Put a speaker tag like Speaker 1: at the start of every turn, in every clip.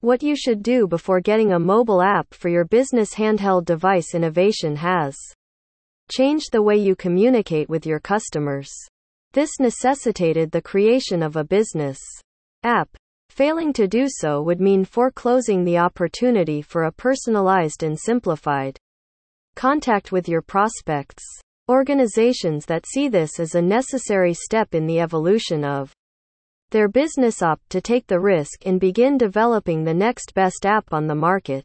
Speaker 1: What you should do before getting a mobile app for your business handheld device innovation has changed the way you communicate with your customers. This necessitated the creation of a business app. Failing to do so would mean foreclosing the opportunity for a personalized and simplified contact with your prospects. Organizations that see this as a necessary step in the evolution of their business opt to take the risk and begin developing the next best app on the market.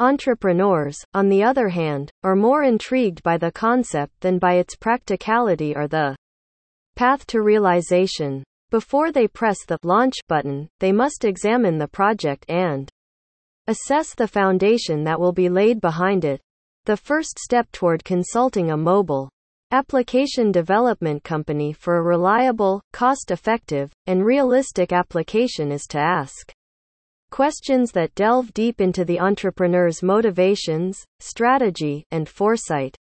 Speaker 1: Entrepreneurs, on the other hand, are more intrigued by the concept than by its practicality or the path to realization. Before they press the launch button, they must examine the project and assess the foundation that will be laid behind it. The first step toward consulting a mobile application development company for a reliable, cost effective, and realistic application is to ask questions that delve deep into the entrepreneur's motivations, strategy, and foresight.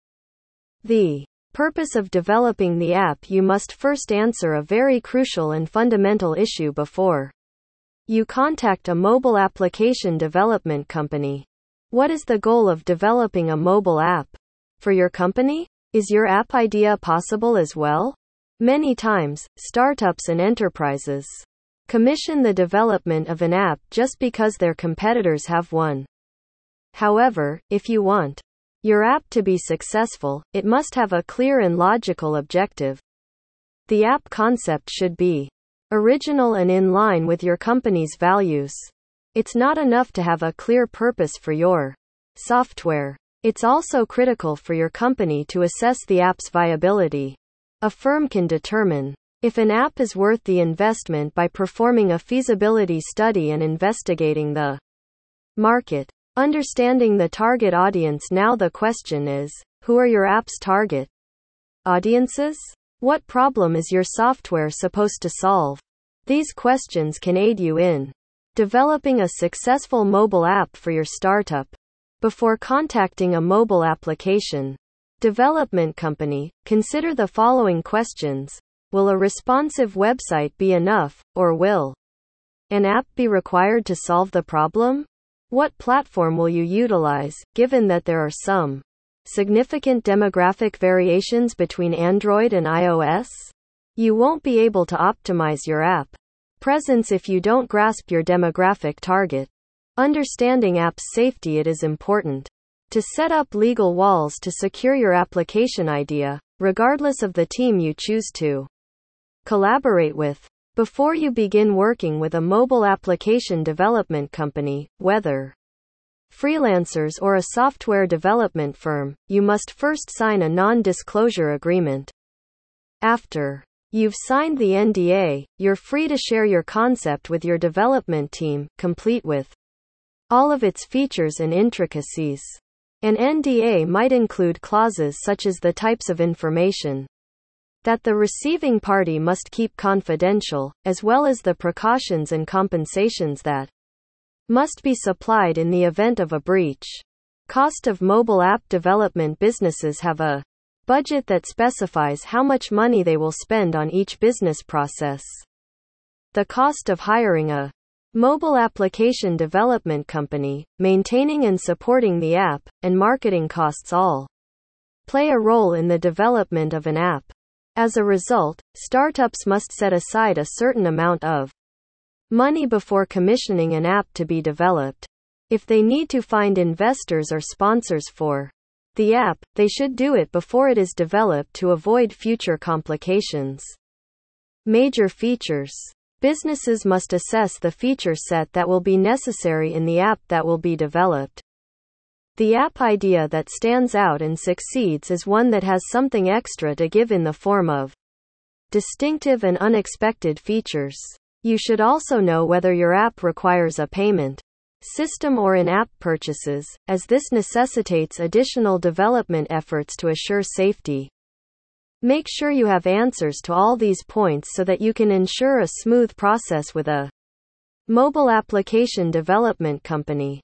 Speaker 1: The purpose of developing the app you must first answer a very crucial and fundamental issue before you contact a mobile application development company. What is the goal of developing a mobile app? For your company? Is your app idea possible as well? Many times, startups and enterprises commission the development of an app just because their competitors have one. However, if you want your app to be successful, it must have a clear and logical objective. The app concept should be original and in line with your company's values. It's not enough to have a clear purpose for your software. It's also critical for your company to assess the app's viability. A firm can determine if an app is worth the investment by performing a feasibility study and investigating the market. Understanding the target audience Now the question is who are your app's target audiences? What problem is your software supposed to solve? These questions can aid you in developing a successful mobile app for your startup. Before contacting a mobile application development company, consider the following questions Will a responsive website be enough, or will an app be required to solve the problem? What platform will you utilize, given that there are some significant demographic variations between Android and iOS? You won't be able to optimize your app presence if you don't grasp your demographic target. Understanding app's safety It is important to set up legal walls to secure your application idea, regardless of the team you choose to collaborate with. Before you begin working with a mobile application development company, whether freelancers or a software development firm, you must first sign a non disclosure agreement. After you've signed the NDA, you're free to share your concept with your development team, complete with all of its features and intricacies. An NDA might include clauses such as the types of information that the receiving party must keep confidential, as well as the precautions and compensations that must be supplied in the event of a breach. Cost of mobile app development businesses have a budget that specifies how much money they will spend on each business process. The cost of hiring a mobile application development company, maintaining and supporting the app, and marketing costs all play a role in the development of an app. As a result, startups must set aside a certain amount of money before commissioning an app to be developed. If they need to find investors or sponsors for the app, they should do it before it is developed to avoid future complications. Major features. Businesses must assess the feature set that will be necessary in the app that will be developed. The app idea that stands out and succeeds is one that has something extra to give in the form of distinctive and unexpected features. You should also know whether your app requires a payment system or in app purchases, as this necessitates additional development efforts to assure safety. Make sure you have answers to all these points so that you can ensure a smooth process with a mobile application development company.